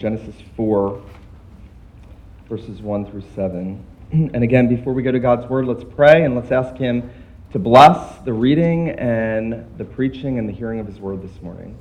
Genesis 4, verses 1 through 7. And again, before we go to God's Word, let's pray and let's ask Him to bless the reading and the preaching and the hearing of His Word this morning.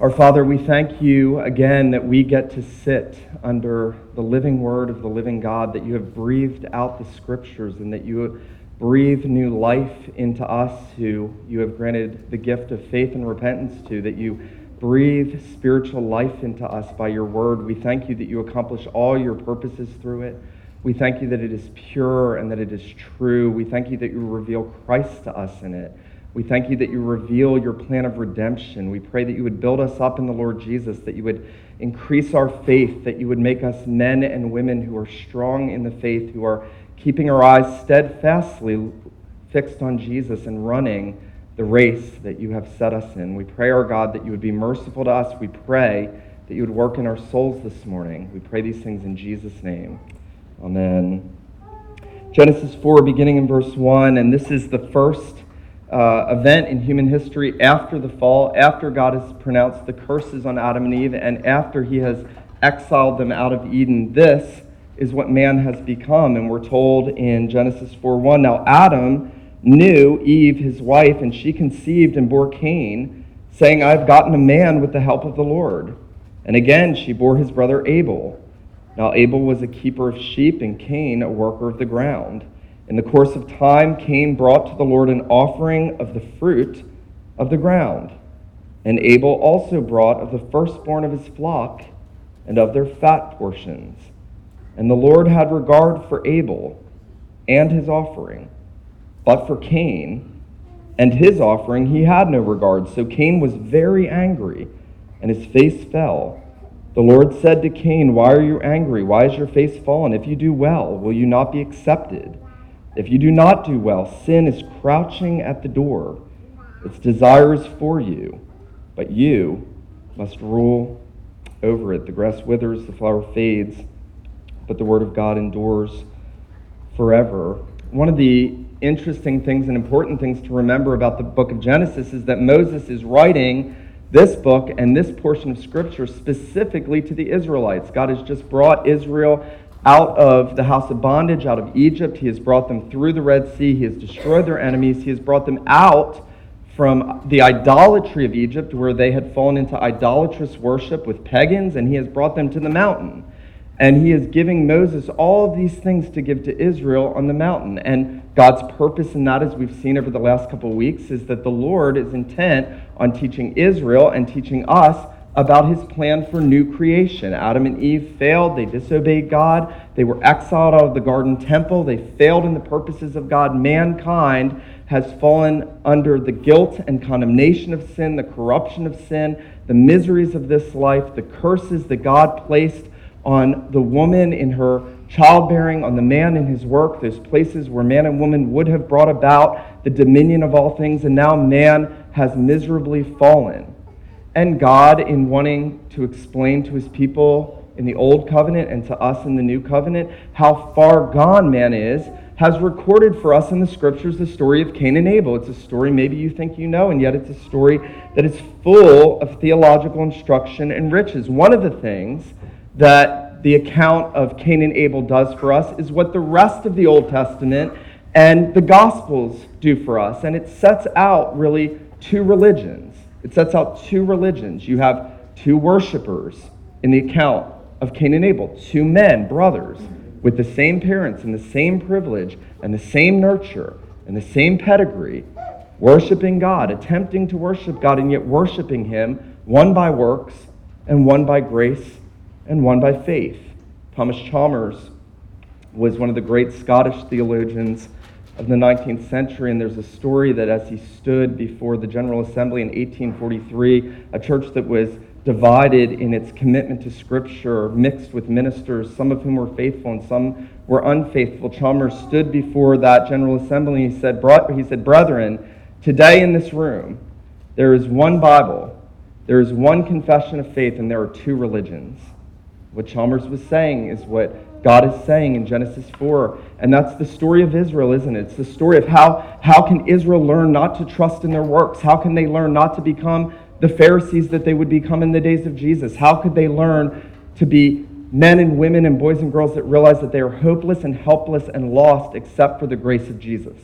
Our Father, we thank you again that we get to sit under the living Word of the living God, that you have breathed out the Scriptures and that you breathe new life into us who you have granted the gift of faith and repentance to, that you breathe spiritual life into us by your word. We thank you that you accomplish all your purposes through it. We thank you that it is pure and that it is true. We thank you that you reveal Christ to us in it. We thank you that you reveal your plan of redemption. We pray that you would build us up in the Lord Jesus, that you would increase our faith, that you would make us men and women who are strong in the faith, who are keeping our eyes steadfastly fixed on Jesus and running the race that you have set us in. We pray, our God, that you would be merciful to us. We pray that you would work in our souls this morning. We pray these things in Jesus' name. Amen. Genesis 4, beginning in verse 1, and this is the first uh, event in human history after the fall, after God has pronounced the curses on Adam and Eve, and after he has exiled them out of Eden. This is what man has become, and we're told in Genesis 4 1. Now, Adam knew Eve, his wife, and she conceived and bore Cain, saying, I've gotten a man with the help of the Lord. And again she bore his brother Abel. Now Abel was a keeper of sheep, and Cain a worker of the ground. In the course of time, Cain brought to the Lord an offering of the fruit of the ground. And Abel also brought of the firstborn of his flock and of their fat portions. And the Lord had regard for Abel and his offering but for Cain and his offering he had no regard. So Cain was very angry, and his face fell. The Lord said to Cain, Why are you angry? Why is your face fallen? If you do well, will you not be accepted? If you do not do well, sin is crouching at the door. Its desires for you, but you must rule over it. The grass withers, the flower fades, but the word of God endures forever. One of the interesting things and important things to remember about the book of Genesis is that Moses is writing this book and this portion of Scripture specifically to the Israelites. God has just brought Israel out of the house of bondage, out of Egypt. He has brought them through the Red Sea. He has destroyed their enemies. He has brought them out from the idolatry of Egypt, where they had fallen into idolatrous worship with pagans, and he has brought them to the mountain. And he is giving Moses all of these things to give to Israel on the mountain. And God's purpose in that, as we've seen over the last couple of weeks, is that the Lord is intent on teaching Israel and teaching us about his plan for new creation. Adam and Eve failed. They disobeyed God. They were exiled out of the garden temple. They failed in the purposes of God. Mankind has fallen under the guilt and condemnation of sin, the corruption of sin, the miseries of this life, the curses that God placed on the woman in her childbearing, on the man in his work, those places where man and woman would have brought about the dominion of all things, and now man has miserably fallen. And God, in wanting to explain to his people in the old covenant and to us in the new covenant how far gone man is, has recorded for us in the scriptures the story of Cain and Abel. It's a story maybe you think you know, and yet it's a story that is full of theological instruction and riches. One of the things that the account of Cain and Abel does for us is what the rest of the Old Testament and the Gospels do for us. And it sets out really two religions. It sets out two religions. You have two worshipers in the account of Cain and Abel, two men, brothers, with the same parents and the same privilege and the same nurture and the same pedigree, worshiping God, attempting to worship God, and yet worshiping Him, one by works and one by grace and one by faith. Thomas Chalmers was one of the great Scottish theologians of the 19th century, and there's a story that as he stood before the General Assembly in 1843, a church that was divided in its commitment to Scripture, mixed with ministers, some of whom were faithful and some were unfaithful. Chalmers stood before that General Assembly and he said, he said, Brethren, today in this room, there is one Bible, there is one confession of faith, and there are two religions. What Chalmers was saying is what God is saying in Genesis 4. And that's the story of Israel, isn't it? It's the story of how, how can Israel learn not to trust in their works? How can they learn not to become the Pharisees that they would become in the days of Jesus? How could they learn to be men and women and boys and girls that realize that they are hopeless and helpless and lost except for the grace of Jesus?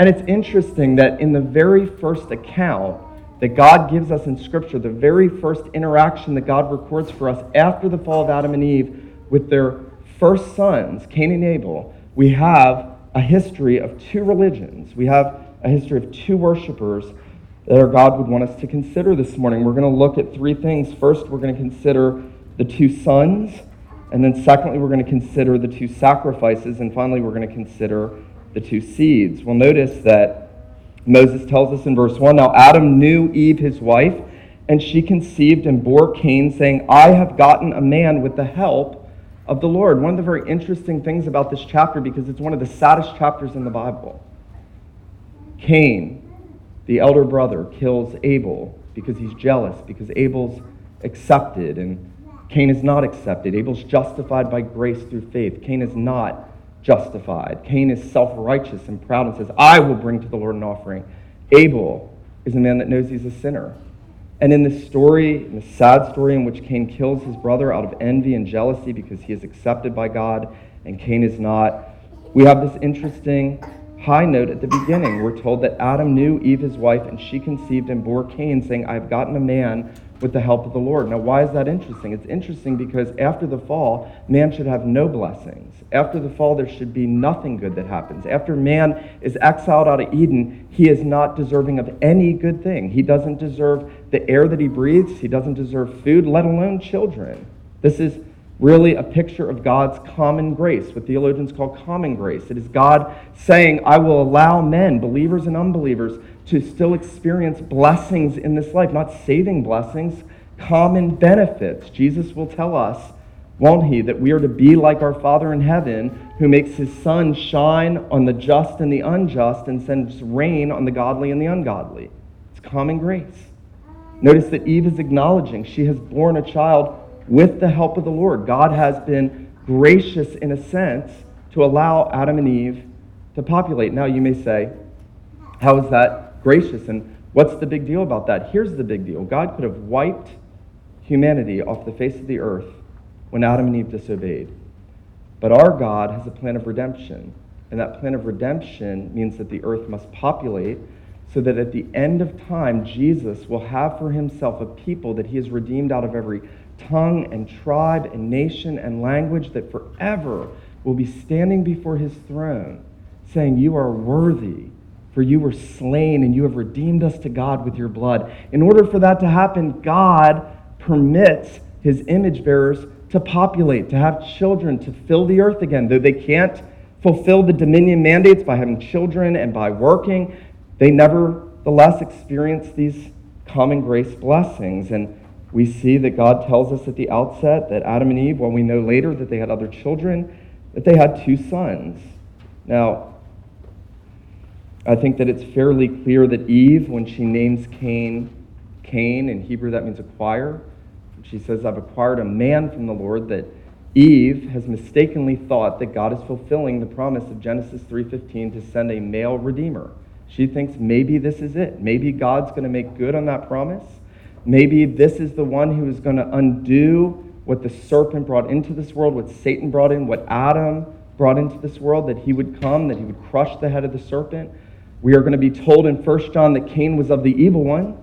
And it's interesting that in the very first account that God gives us in Scripture, the very first interaction that God records for us after the fall of Adam and Eve with their first sons, Cain and Abel, we have a history of two religions. We have a history of two worshipers that our God would want us to consider this morning. We're going to look at three things. First, we're going to consider the two sons. And then, secondly, we're going to consider the two sacrifices. And finally, we're going to consider the two seeds. We'll notice that Moses tells us in verse 1 Now Adam knew Eve, his wife, and she conceived and bore Cain, saying, I have gotten a man with the help of the Lord. One of the very interesting things about this chapter, because it's one of the saddest chapters in the Bible. Cain, the elder brother, kills Abel because he's jealous, because Abel's accepted and Cain is not accepted. Abel's justified by grace through faith. Cain is not justified. Cain is self righteous and proud and says, I will bring to the Lord an offering. Abel is a man that knows he's a sinner. And in this story, in the sad story in which Cain kills his brother out of envy and jealousy because he is accepted by God and Cain is not, we have this interesting high note at the beginning. We're told that Adam knew Eve, his wife, and she conceived and bore Cain, saying, I've gotten a man with the help of the Lord. Now, why is that interesting? It's interesting because after the fall, man should have no blessings. After the fall, there should be nothing good that happens. After man is exiled out of Eden, he is not deserving of any good thing. He doesn't deserve the air that he breathes, he doesn't deserve food, let alone children. This is really a picture of God's common grace, what theologians call common grace. It is God saying, I will allow men, believers and unbelievers, to still experience blessings in this life, not saving blessings, common benefits. Jesus will tell us, won't he, that we are to be like our Father in heaven who makes his sun shine on the just and the unjust and sends rain on the godly and the ungodly. It's common grace. Notice that Eve is acknowledging she has borne a child with the help of the Lord. God has been gracious in a sense to allow Adam and Eve to populate. Now you may say, how is that gracious. And what's the big deal about that? Here's the big deal God could have wiped humanity off the face of the earth when Adam and Eve disobeyed. But our God has a plan of redemption. And that plan of redemption means that the earth must populate so that at the end of time, Jesus will have for himself a people that he has redeemed out of every tongue and tribe and nation and language that forever will be standing before his throne saying, You are worthy for you were slain and you have redeemed us to God with your blood. In order for that to happen, God permits his image bearers to populate, to have children, to fill the earth again. Though they can't fulfill the dominion mandates by having children and by working, they nevertheless experience these common grace blessings. And we see that God tells us at the outset that Adam and Eve, well, we know later that they had other children, that they had two sons. Now, I think that it's fairly clear that Eve, when she names Cain, Cain, in Hebrew that means acquire, she says, I've acquired a man from the Lord, that Eve has mistakenly thought that God is fulfilling the promise of Genesis 3.15 to send a male redeemer. She thinks maybe this is it. Maybe God's going to make good on that promise. Maybe this is the one who is going to undo what the serpent brought into this world, what Satan brought in, what Adam brought into this world, that he would come, that he would crush the head of the serpent. We are going to be told in 1 John that Cain was of the evil one.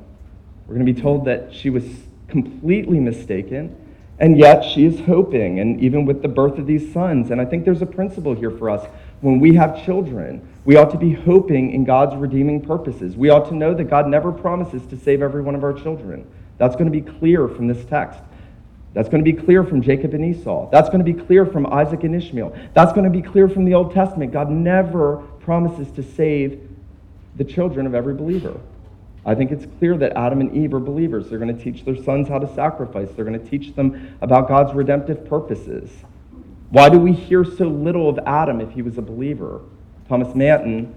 We're going to be told that she was completely mistaken. And yet she is hoping, and even with the birth of these sons. And I think there's a principle here for us. When we have children, we ought to be hoping in God's redeeming purposes. We ought to know that God never promises to save every one of our children. That's going to be clear from this text. That's going to be clear from Jacob and Esau. That's going to be clear from Isaac and Ishmael. That's going to be clear from the Old Testament. God never promises to save the children of every believer. I think it's clear that Adam and Eve are believers. They're going to teach their sons how to sacrifice, they're going to teach them about God's redemptive purposes. Why do we hear so little of Adam if he was a believer? Thomas Manton,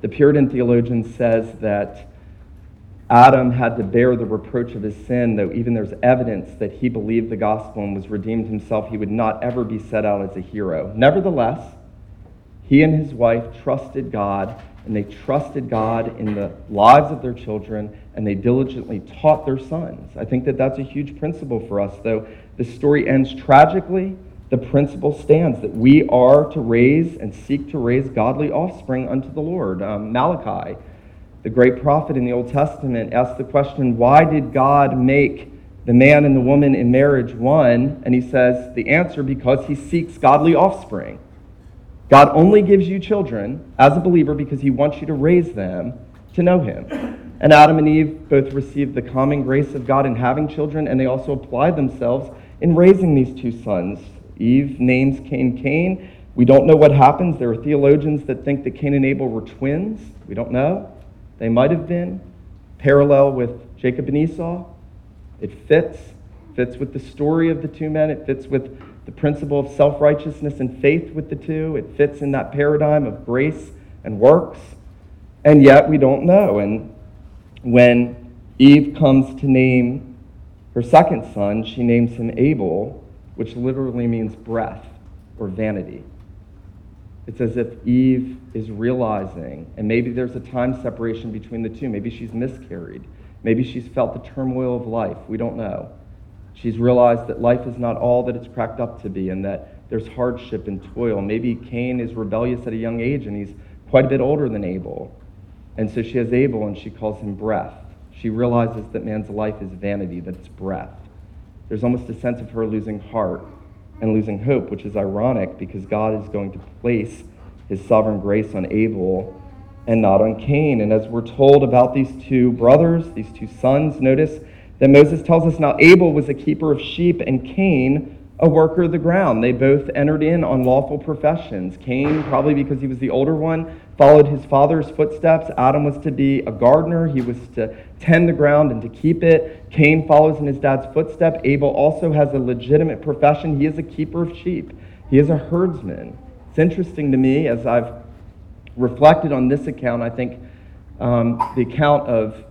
the Puritan theologian, says that Adam had to bear the reproach of his sin, though even there's evidence that he believed the gospel and was redeemed himself, he would not ever be set out as a hero. Nevertheless, he and his wife trusted God and they trusted God in the lives of their children, and they diligently taught their sons. I think that that's a huge principle for us, though the story ends tragically. The principle stands that we are to raise and seek to raise godly offspring unto the Lord. Um, Malachi, the great prophet in the Old Testament, asked the question why did God make the man and the woman in marriage one? And he says the answer because he seeks godly offspring. God only gives you children as a believer because he wants you to raise them to know him. And Adam and Eve both received the common grace of God in having children, and they also applied themselves in raising these two sons. Eve names Cain Cain. We don't know what happens. There are theologians that think that Cain and Abel were twins. We don't know. They might have been. Parallel with Jacob and Esau. It fits. Fits with the story of the two men. It fits with the principle of self righteousness and faith with the two. It fits in that paradigm of grace and works. And yet we don't know. And when Eve comes to name her second son, she names him Abel, which literally means breath or vanity. It's as if Eve is realizing, and maybe there's a time separation between the two. Maybe she's miscarried. Maybe she's felt the turmoil of life. We don't know. She's realized that life is not all that it's cracked up to be and that there's hardship and toil. Maybe Cain is rebellious at a young age and he's quite a bit older than Abel. And so she has Abel and she calls him breath. She realizes that man's life is vanity, that it's breath. There's almost a sense of her losing heart and losing hope, which is ironic because God is going to place his sovereign grace on Abel and not on Cain. And as we're told about these two brothers, these two sons, notice that Moses tells us now Abel was a keeper of sheep and Cain a worker of the ground. They both entered in on lawful professions. Cain, probably because he was the older one, followed his father's footsteps. Adam was to be a gardener, he was to tend the ground and to keep it. Cain follows in his dad's footsteps. Abel also has a legitimate profession. He is a keeper of sheep, he is a herdsman. It's interesting to me as I've reflected on this account, I think um, the account of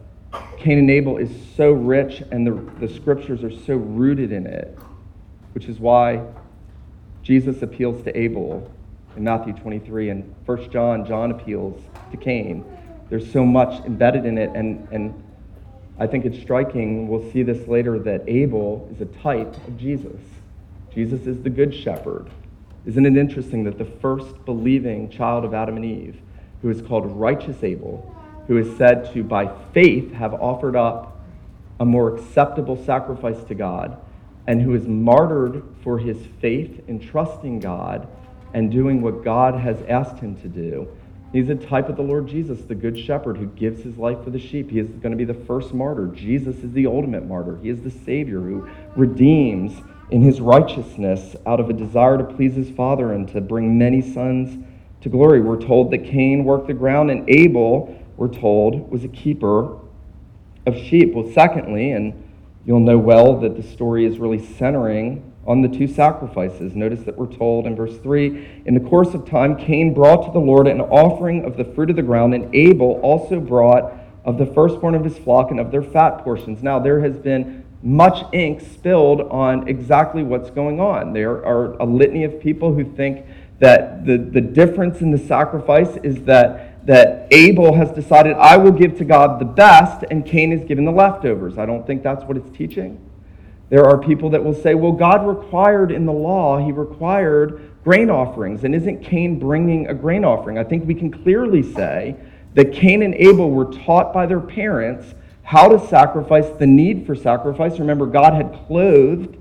Cain and Abel is so rich and the, the scriptures are so rooted in it, which is why Jesus appeals to Abel in Matthew 23 and 1 John, John appeals to Cain. There's so much embedded in it, and, and I think it's striking, we'll see this later, that Abel is a type of Jesus. Jesus is the good shepherd. Isn't it interesting that the first believing child of Adam and Eve, who is called righteous Abel, who is said to, by faith, have offered up a more acceptable sacrifice to God, and who is martyred for his faith in trusting God and doing what God has asked him to do. He's a type of the Lord Jesus, the Good Shepherd who gives his life for the sheep. He is going to be the first martyr. Jesus is the ultimate martyr. He is the Savior who redeems in his righteousness out of a desire to please his Father and to bring many sons to glory. We're told that Cain worked the ground and Abel we're told, was a keeper of sheep. Well, secondly, and you'll know well that the story is really centering on the two sacrifices. Notice that we're told in verse 3 In the course of time, Cain brought to the Lord an offering of the fruit of the ground, and Abel also brought of the firstborn of his flock and of their fat portions. Now, there has been much ink spilled on exactly what's going on. There are a litany of people who think that the, the difference in the sacrifice is that that Abel has decided, I will give to God the best, and Cain is given the leftovers. I don't think that's what it's teaching. There are people that will say, well, God required in the law, he required grain offerings, and isn't Cain bringing a grain offering? I think we can clearly say that Cain and Abel were taught by their parents how to sacrifice, the need for sacrifice. Remember, God had clothed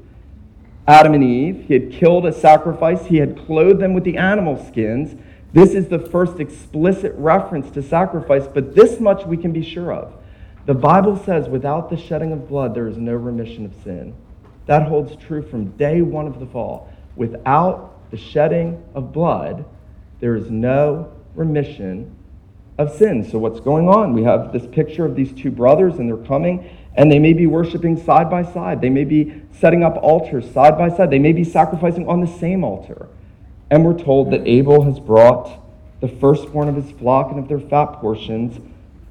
Adam and Eve, He had killed a sacrifice, He had clothed them with the animal skins. This is the first explicit reference to sacrifice, but this much we can be sure of. The Bible says, without the shedding of blood, there is no remission of sin. That holds true from day one of the fall. Without the shedding of blood, there is no remission of sin. So, what's going on? We have this picture of these two brothers, and they're coming, and they may be worshiping side by side. They may be setting up altars side by side. They may be sacrificing on the same altar. And we're told that Abel has brought the firstborn of his flock and of their fat portions,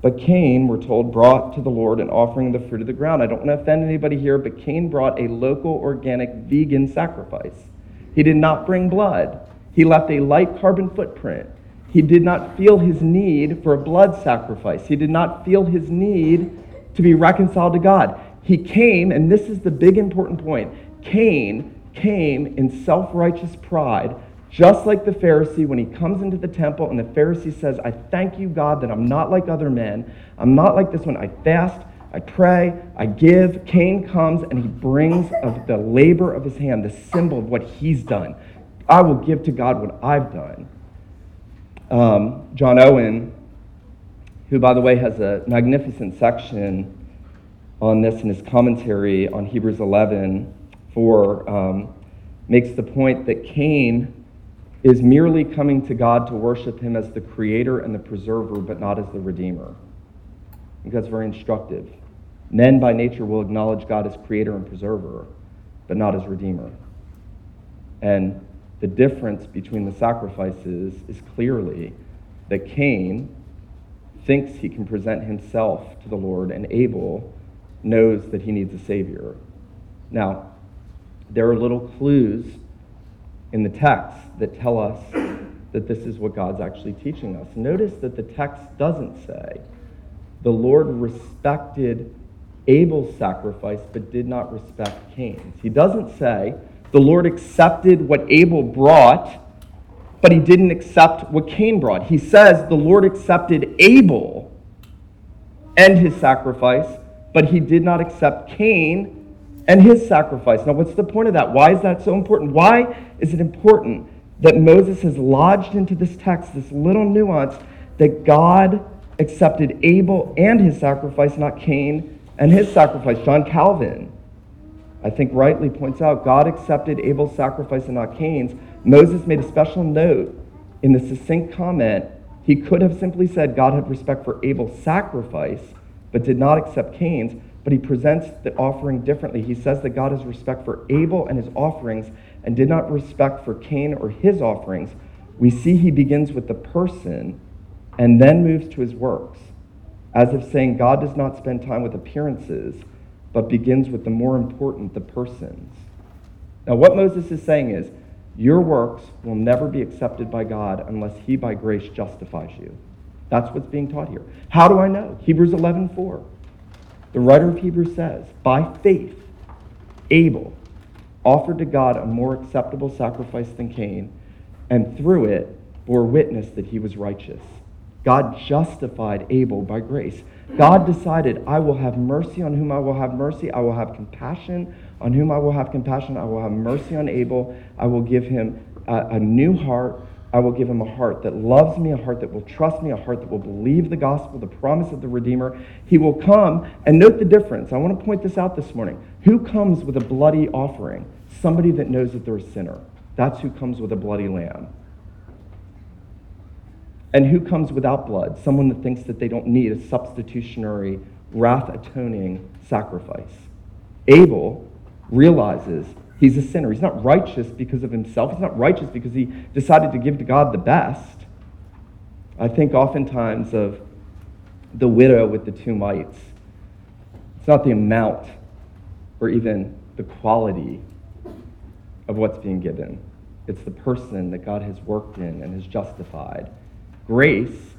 but Cain, we're told, brought to the Lord an offering of the fruit of the ground. I don't want to offend anybody here, but Cain brought a local, organic, vegan sacrifice. He did not bring blood. He left a light carbon footprint. He did not feel his need for a blood sacrifice. He did not feel his need to be reconciled to God. He came, and this is the big important point Cain came in self righteous pride, just like the Pharisee when he comes into the temple and the Pharisee says, I thank you, God, that I'm not like other men. I'm not like this one. I fast, I pray, I give. Cain comes and he brings of the labor of his hand, the symbol of what he's done. I will give to God what I've done. Um, John Owen, who, by the way, has a magnificent section on this in his commentary on Hebrews 11 4, um, makes the point that Cain is merely coming to God to worship him as the creator and the preserver, but not as the redeemer. I think that's very instructive. Men by nature will acknowledge God as creator and preserver, but not as redeemer. And the difference between the sacrifices is clearly that Cain thinks he can present himself to the Lord, and Abel knows that he needs a Savior. Now, there are little clues in the text that tell us that this is what God's actually teaching us. Notice that the text doesn't say the Lord respected Abel's sacrifice but did not respect Cain's. He doesn't say the Lord accepted what Abel brought but he didn't accept what Cain brought. He says the Lord accepted Abel and his sacrifice, but he did not accept Cain and his sacrifice. Now, what's the point of that? Why is that so important? Why is it important that Moses has lodged into this text this little nuance that God accepted Abel and his sacrifice, not Cain and his sacrifice? John Calvin, I think, rightly points out God accepted Abel's sacrifice and not Cain's. Moses made a special note in the succinct comment. He could have simply said God had respect for Abel's sacrifice, but did not accept Cain's but he presents the offering differently. He says that God has respect for Abel and his offerings and did not respect for Cain or his offerings. We see he begins with the person and then moves to his works, as if saying God does not spend time with appearances, but begins with the more important, the persons. Now, what Moses is saying is, your works will never be accepted by God unless he by grace justifies you. That's what's being taught here. How do I know? Hebrews 11 4. The writer of Hebrews says, By faith, Abel offered to God a more acceptable sacrifice than Cain, and through it bore witness that he was righteous. God justified Abel by grace. God decided, I will have mercy on whom I will have mercy. I will have compassion on whom I will have compassion. I will have mercy on Abel. I will give him a, a new heart I will give him a heart that loves me, a heart that will trust me, a heart that will believe the gospel, the promise of the Redeemer. He will come, and note the difference. I want to point this out this morning. Who comes with a bloody offering? Somebody that knows that they're a sinner. That's who comes with a bloody lamb. And who comes without blood? Someone that thinks that they don't need a substitutionary, wrath atoning sacrifice. Abel realizes He's a sinner. He's not righteous because of himself. He's not righteous because he decided to give to God the best. I think oftentimes of the widow with the two mites. It's not the amount or even the quality of what's being given, it's the person that God has worked in and has justified. Grace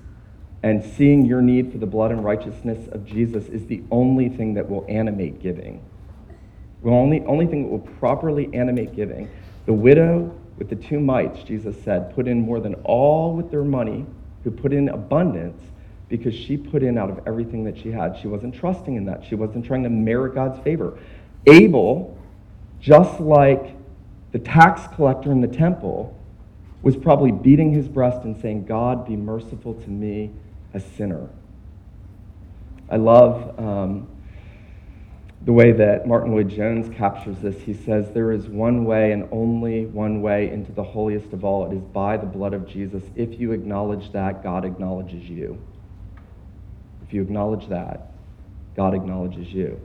and seeing your need for the blood and righteousness of Jesus is the only thing that will animate giving. The only, only thing that will properly animate giving. The widow with the two mites, Jesus said, put in more than all with their money, who put in abundance because she put in out of everything that she had. She wasn't trusting in that. She wasn't trying to merit God's favor. Abel, just like the tax collector in the temple, was probably beating his breast and saying, God, be merciful to me, a sinner. I love um, the way that Martyn Lloyd-Jones captures this, he says, There is one way and only one way into the holiest of all. It is by the blood of Jesus. If you acknowledge that, God acknowledges you. If you acknowledge that, God acknowledges you.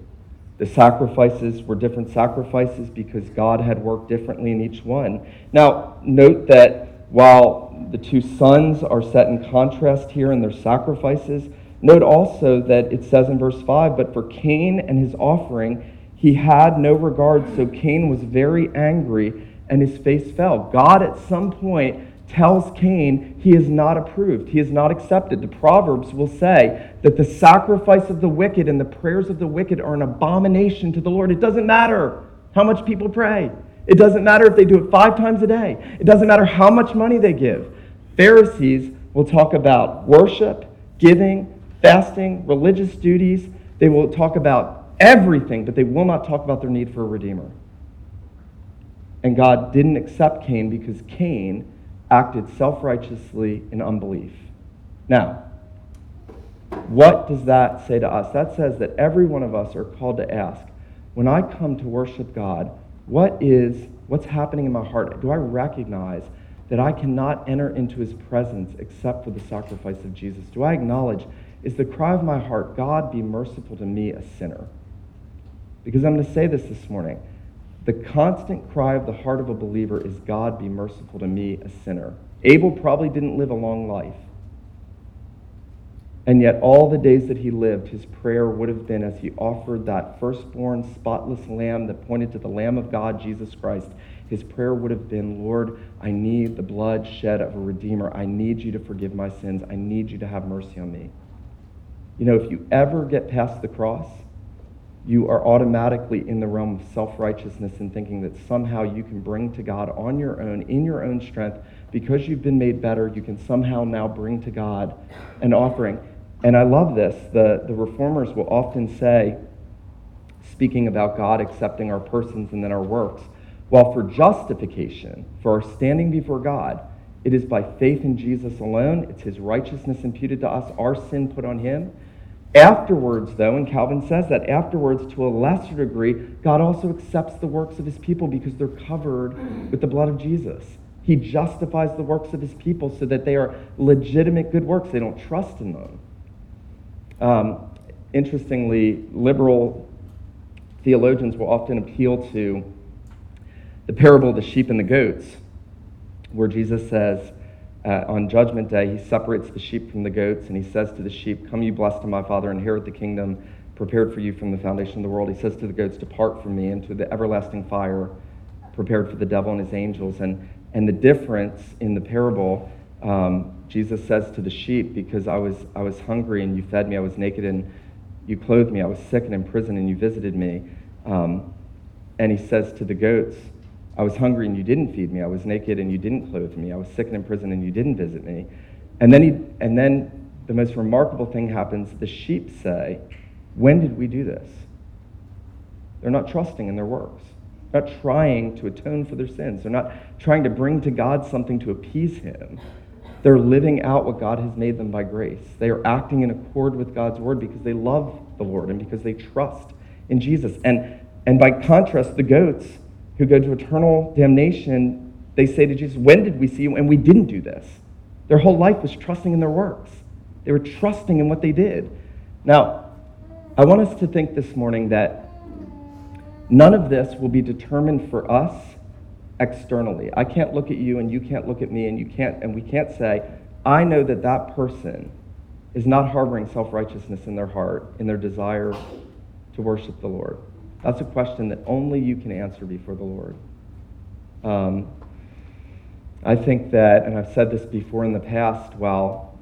The sacrifices were different sacrifices because God had worked differently in each one. Now, note that while the two sons are set in contrast here in their sacrifices, Note also that it says in verse 5 But for Cain and his offering, he had no regard, so Cain was very angry and his face fell. God at some point tells Cain he is not approved, he is not accepted. The Proverbs will say that the sacrifice of the wicked and the prayers of the wicked are an abomination to the Lord. It doesn't matter how much people pray, it doesn't matter if they do it five times a day, it doesn't matter how much money they give. Pharisees will talk about worship, giving, fasting, religious duties. They will talk about everything, but they will not talk about their need for a redeemer. And God didn't accept Cain because Cain acted self righteously in unbelief. Now, what does that say to us? That says that every one of us are called to ask when I come to worship God, what is what's happening in my heart? Do I recognize that I cannot enter into his presence except for the sacrifice of Jesus? Do I acknowledge is the cry of my heart, God be merciful to me, a sinner? Because I'm going to say this this morning. The constant cry of the heart of a believer is, God, be merciful to me, a sinner. Abel probably didn't live a long life. And yet, all the days that he lived, his prayer would have been as he offered that firstborn, spotless lamb that pointed to the Lamb of God, Jesus Christ. His prayer would have been, Lord, I need the blood shed of a Redeemer. I need you to forgive my sins. I need you to have mercy on me. You know, if you ever get past the cross, you are automatically in the realm of self righteousness and thinking that somehow you can bring to God on your own, in your own strength, because you've been made better, you can somehow now bring to God an offering. And I love this. The, the reformers will often say, speaking about God accepting our persons and then our works, while for justification, for our standing before God, it is by faith in Jesus alone, it's his righteousness imputed to us, our sin put on him Afterwards, though, and Calvin says that afterwards, to a lesser degree, God also accepts the works of his people because they're covered with the blood of Jesus. He justifies the works of his people so that they are legitimate good works. They don't trust in them. Um, interestingly, liberal theologians will often appeal to the parable of the sheep and the goats, where Jesus says, uh, on Judgment Day, he separates the sheep from the goats, and he says to the sheep, Come, you blessed of my Father, inherit the kingdom prepared for you from the foundation of the world. He says to the goats, Depart from me into the everlasting fire prepared for the devil and his angels. And, and the difference in the parable, um, Jesus says to the sheep, Because I was, I was hungry and you fed me, I was naked and you clothed me, I was sick and in prison and you visited me. Um, and he says to the goats, I was hungry and you didn't feed me. I was naked and you didn't clothe me. I was sick and in prison and you didn't visit me. And then, he, and then the most remarkable thing happens. The sheep say, When did we do this? They're not trusting in their works. They're not trying to atone for their sins. They're not trying to bring to God something to appease Him. They're living out what God has made them by grace. They are acting in accord with God's word because they love the Lord and because they trust in Jesus. And, and by contrast, the goats, who go to eternal damnation, they say to Jesus, When did we see you? And we didn't do this. Their whole life was trusting in their works, they were trusting in what they did. Now, I want us to think this morning that none of this will be determined for us externally. I can't look at you and you can't look at me and you can't and we can't say, I know that that person is not harboring self-righteousness in their heart, in their desire to worship the Lord. That's a question that only you can answer before the Lord. Um, I think that, and I've said this before in the past, while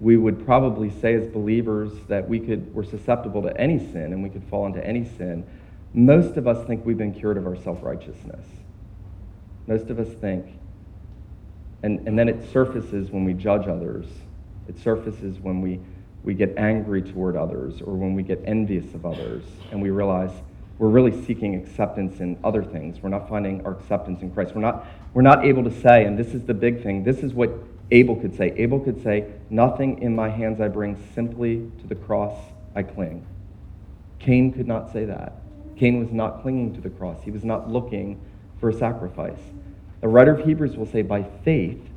we would probably say as believers that we could, we're susceptible to any sin and we could fall into any sin, most of us think we've been cured of our self righteousness. Most of us think, and, and then it surfaces when we judge others, it surfaces when we we get angry toward others or when we get envious of others and we realize we're really seeking acceptance in other things. We're not finding our acceptance in Christ. We're not, we're not able to say, and this is the big thing, this is what Abel could say. Abel could say, Nothing in my hands I bring, simply to the cross I cling. Cain could not say that. Cain was not clinging to the cross, he was not looking for a sacrifice. The writer of Hebrews will say, By faith,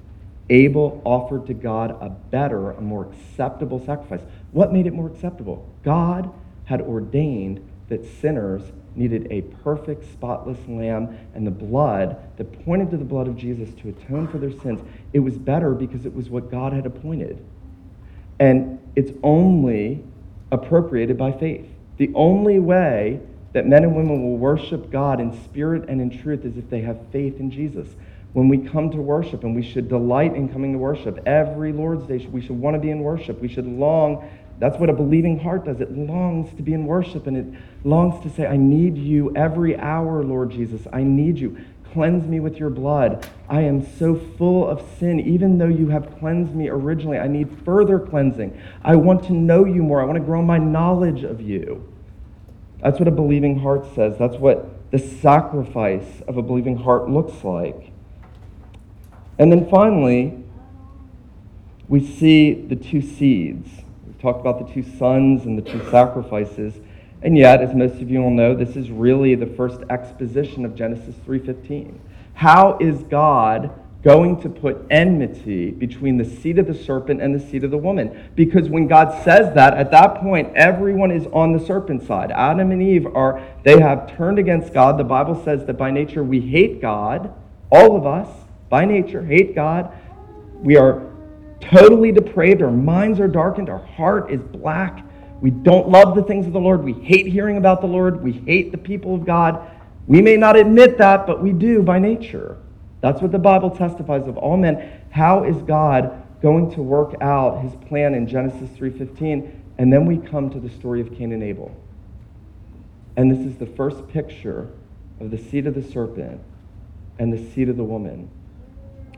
Abel offered to God a better, a more acceptable sacrifice. What made it more acceptable? God had ordained that sinners needed a perfect, spotless lamb, and the blood that pointed to the blood of Jesus to atone for their sins. It was better because it was what God had appointed. And it's only appropriated by faith. The only way that men and women will worship God in spirit and in truth is if they have faith in Jesus. When we come to worship, and we should delight in coming to worship. Every Lord's Day, we should want to be in worship. We should long. That's what a believing heart does. It longs to be in worship, and it longs to say, I need you every hour, Lord Jesus. I need you. Cleanse me with your blood. I am so full of sin. Even though you have cleansed me originally, I need further cleansing. I want to know you more. I want to grow my knowledge of you. That's what a believing heart says. That's what the sacrifice of a believing heart looks like. And then finally, we see the two seeds. We've talked about the two sons and the two sacrifices. And yet, as most of you will know, this is really the first exposition of Genesis 3:15. How is God going to put enmity between the seed of the serpent and the seed of the woman? Because when God says that, at that point everyone is on the serpent side. Adam and Eve are they have turned against God. The Bible says that by nature we hate God. All of us, by nature, hate God. We are totally depraved. Our minds are darkened. Our heart is black we don't love the things of the Lord. We hate hearing about the Lord. We hate the people of God. We may not admit that, but we do by nature. That's what the Bible testifies of all men. How is God going to work out his plan in Genesis 3:15? And then we come to the story of Cain and Abel. And this is the first picture of the seed of the serpent and the seed of the woman.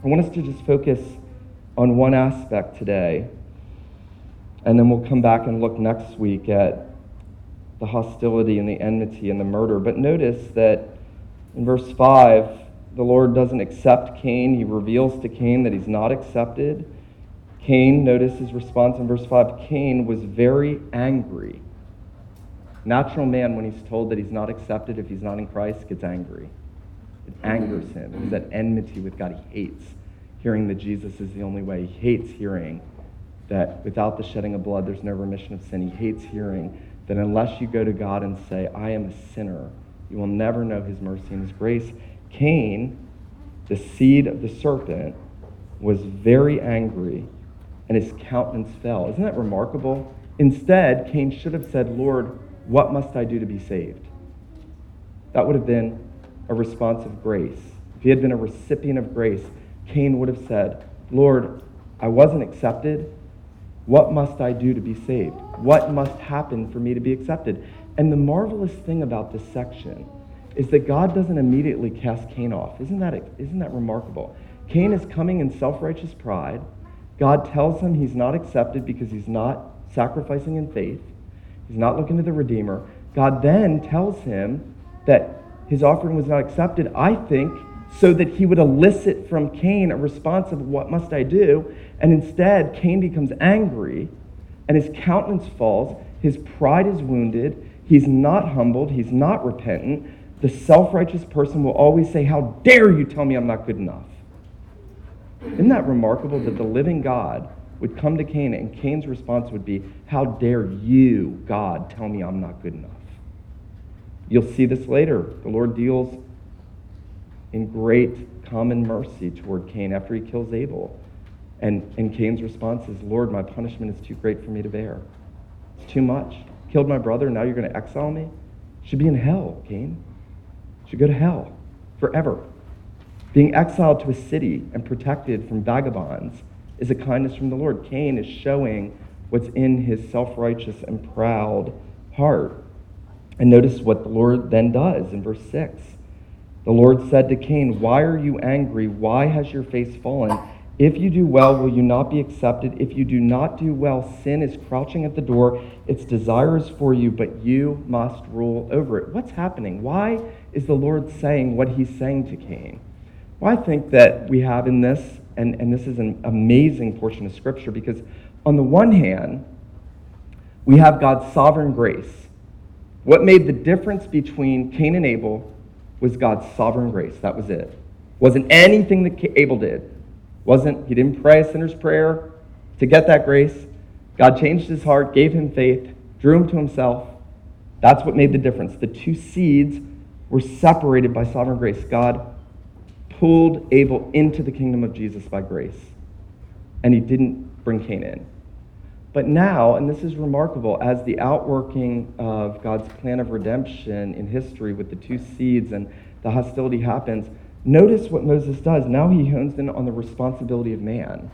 I want us to just focus on one aspect today and then we'll come back and look next week at the hostility and the enmity and the murder. But notice that in verse 5, the Lord doesn't accept Cain. He reveals to Cain that he's not accepted. Cain, notice his response in verse 5 Cain was very angry. Natural man, when he's told that he's not accepted if he's not in Christ, gets angry. It angers him. He's at enmity with God. He hates hearing that Jesus is the only way. He hates hearing that without the shedding of blood, there's no remission of sin. He hates hearing that unless you go to God and say, I am a sinner, you will never know his mercy and his grace. Cain, the seed of the serpent, was very angry and his countenance fell. Isn't that remarkable? Instead, Cain should have said, Lord, what must I do to be saved? That would have been a response of grace. If he had been a recipient of grace, Cain would have said, Lord, I wasn't accepted, what must I do to be saved? What must happen for me to be accepted? And the marvelous thing about this section is that God doesn't immediately cast Cain off. Isn't that, isn't that remarkable? Cain is coming in self righteous pride. God tells him he's not accepted because he's not sacrificing in faith, he's not looking to the Redeemer. God then tells him that his offering was not accepted, I think, so that he would elicit from Cain a response of, What must I do? And instead, Cain becomes angry and his countenance falls. His pride is wounded. He's not humbled. He's not repentant. The self righteous person will always say, How dare you tell me I'm not good enough? Isn't that remarkable that the living God would come to Cain and Cain's response would be, How dare you, God, tell me I'm not good enough? You'll see this later. The Lord deals in great common mercy toward Cain after he kills Abel. And, and Cain's response is, Lord, my punishment is too great for me to bear. It's too much. Killed my brother, now you're going to exile me? Should be in hell, Cain. Should go to hell forever. Being exiled to a city and protected from vagabonds is a kindness from the Lord. Cain is showing what's in his self righteous and proud heart. And notice what the Lord then does in verse 6. The Lord said to Cain, Why are you angry? Why has your face fallen? If you do well, will you not be accepted? If you do not do well, sin is crouching at the door. Its desire is for you, but you must rule over it. What's happening? Why is the Lord saying what he's saying to Cain? Well, I think that we have in this, and, and this is an amazing portion of Scripture, because on the one hand, we have God's sovereign grace. What made the difference between Cain and Abel was God's sovereign grace. That was it. Wasn't anything that Abel did. Wasn't, he didn't pray a sinner's prayer to get that grace. God changed his heart, gave him faith, drew him to himself. That's what made the difference. The two seeds were separated by sovereign grace. God pulled Abel into the kingdom of Jesus by grace, and he didn't bring Cain in. But now, and this is remarkable, as the outworking of God's plan of redemption in history with the two seeds and the hostility happens, notice what Moses does. Now he hones in on the responsibility of man.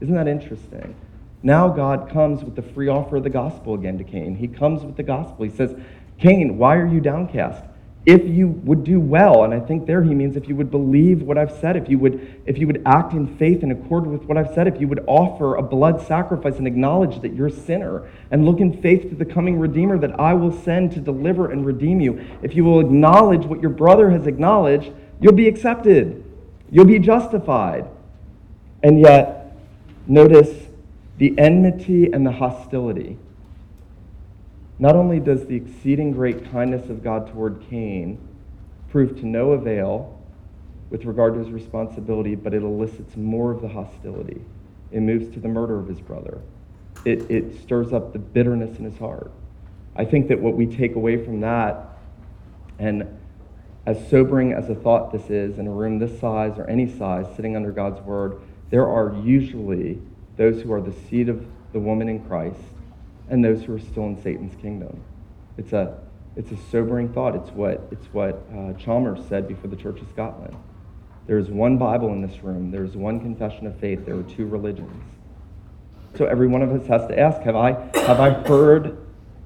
Isn't that interesting? Now God comes with the free offer of the gospel again to Cain. He comes with the gospel. He says, Cain, why are you downcast? If you would do well, and I think there he means if you would believe what I've said, if you would, if you would act in faith in accord with what I've said, if you would offer a blood sacrifice and acknowledge that you're a sinner, and look in faith to the coming Redeemer that I will send to deliver and redeem you, if you will acknowledge what your brother has acknowledged, you'll be accepted. You'll be justified. And yet, notice the enmity and the hostility. Not only does the exceeding great kindness of God toward Cain prove to no avail with regard to his responsibility, but it elicits more of the hostility. It moves to the murder of his brother. It, it stirs up the bitterness in his heart. I think that what we take away from that, and as sobering as a thought this is in a room this size or any size, sitting under God's word, there are usually those who are the seed of the woman in Christ and those who are still in Satan's kingdom. It's a, it's a sobering thought. It's what, it's what uh, Chalmers said before the Church of Scotland. There is one Bible in this room, there is one confession of faith, there are two religions. So every one of us has to ask Have I, have I heard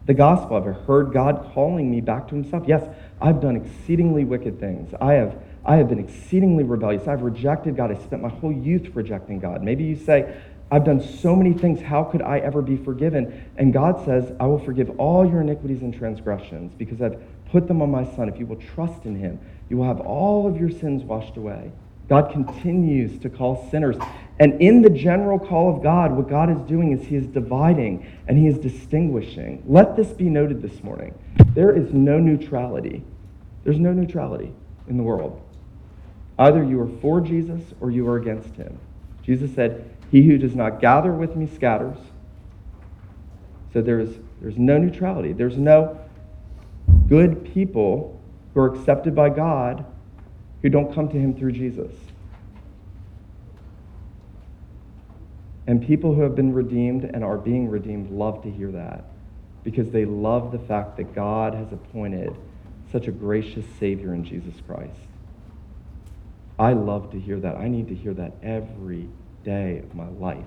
the gospel? Have I heard God calling me back to Himself? Yes, I've done exceedingly wicked things. I have, I have been exceedingly rebellious. I've rejected God. I spent my whole youth rejecting God. Maybe you say, I've done so many things. How could I ever be forgiven? And God says, I will forgive all your iniquities and transgressions because I've put them on my Son. If you will trust in him, you will have all of your sins washed away. God continues to call sinners. And in the general call of God, what God is doing is He is dividing and He is distinguishing. Let this be noted this morning. There is no neutrality. There's no neutrality in the world. Either you are for Jesus or you are against Him. Jesus said, he who does not gather with me scatters. So there's, there's no neutrality. There's no good people who are accepted by God who don't come to him through Jesus. And people who have been redeemed and are being redeemed love to hear that because they love the fact that God has appointed such a gracious Savior in Jesus Christ. I love to hear that. I need to hear that every day of my life.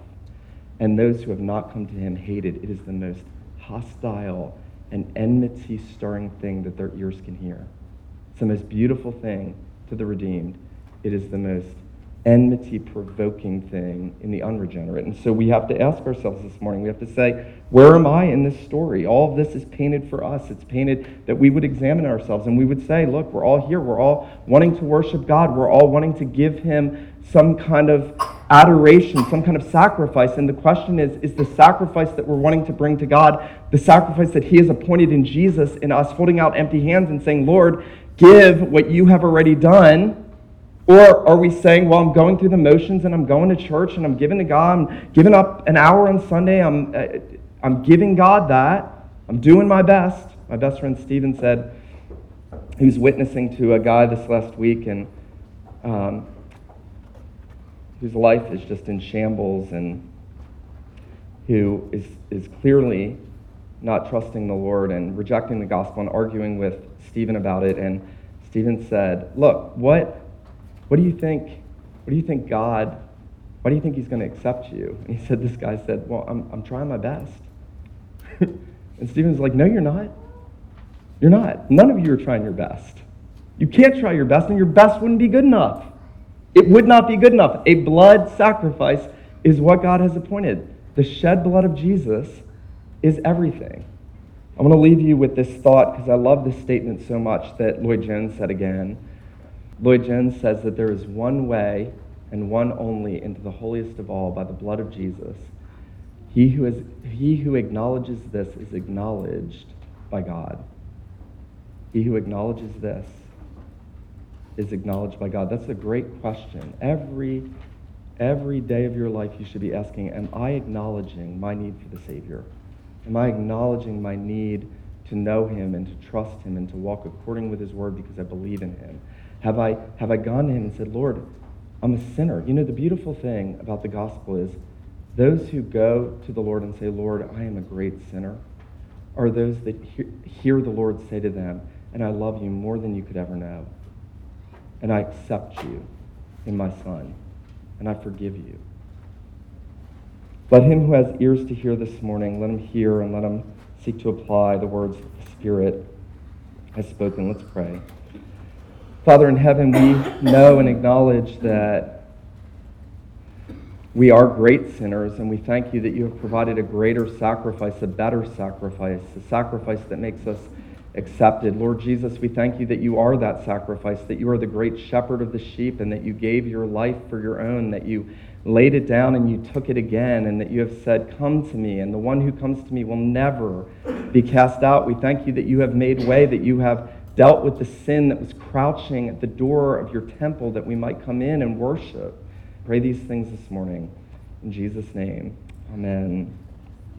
And those who have not come to him hated. It is the most hostile and enmity stirring thing that their ears can hear. It's the most beautiful thing to the redeemed. It is the most enmity provoking thing in the unregenerate. And so we have to ask ourselves this morning, we have to say, where am I in this story? All of this is painted for us. It's painted that we would examine ourselves and we would say, look, we're all here. We're all wanting to worship God. We're all wanting to give him some kind of adoration, some kind of sacrifice. And the question is is the sacrifice that we're wanting to bring to God the sacrifice that He has appointed in Jesus in us holding out empty hands and saying, Lord, give what you have already done? Or are we saying, well, I'm going through the motions and I'm going to church and I'm giving to God, I'm giving up an hour on Sunday, I'm, uh, I'm giving God that, I'm doing my best. My best friend Stephen said, he was witnessing to a guy this last week and um, whose life is just in shambles and who is, is clearly not trusting the Lord and rejecting the gospel and arguing with Stephen about it. And Stephen said, Look, what, what do you think? What do you think God, why do you think he's going to accept you? And he said, This guy said, Well, I'm, I'm trying my best. and Stephen's like, No, you're not. You're not. None of you are trying your best. You can't try your best, and your best wouldn't be good enough. It would not be good enough. A blood sacrifice is what God has appointed. The shed blood of Jesus is everything. I want to leave you with this thought because I love this statement so much that Lloyd Jones said again. Lloyd Jones says that there is one way and one only into the holiest of all by the blood of Jesus. He who, is, he who acknowledges this is acknowledged by God. He who acknowledges this is acknowledged by God? That's a great question. Every, every day of your life, you should be asking, Am I acknowledging my need for the Savior? Am I acknowledging my need to know Him and to trust Him and to walk according with His Word because I believe in Him? Have I, have I gone to Him and said, Lord, I'm a sinner? You know, the beautiful thing about the gospel is those who go to the Lord and say, Lord, I am a great sinner, are those that hear, hear the Lord say to them, and I love you more than you could ever know. And I accept you in my Son, and I forgive you. Let him who has ears to hear this morning, let him hear and let him seek to apply the words of the Spirit has spoken. Let's pray. Father in heaven, we know and acknowledge that we are great sinners, and we thank you that you have provided a greater sacrifice, a better sacrifice, a sacrifice that makes us accepted. Lord Jesus, we thank you that you are that sacrifice, that you are the great shepherd of the sheep, and that you gave your life for your own, that you laid it down and you took it again, and that you have said, Come to me, and the one who comes to me will never be cast out. We thank you that you have made way, that you have dealt with the sin that was crouching at the door of your temple, that we might come in and worship. Pray these things this morning. In Jesus' name, amen.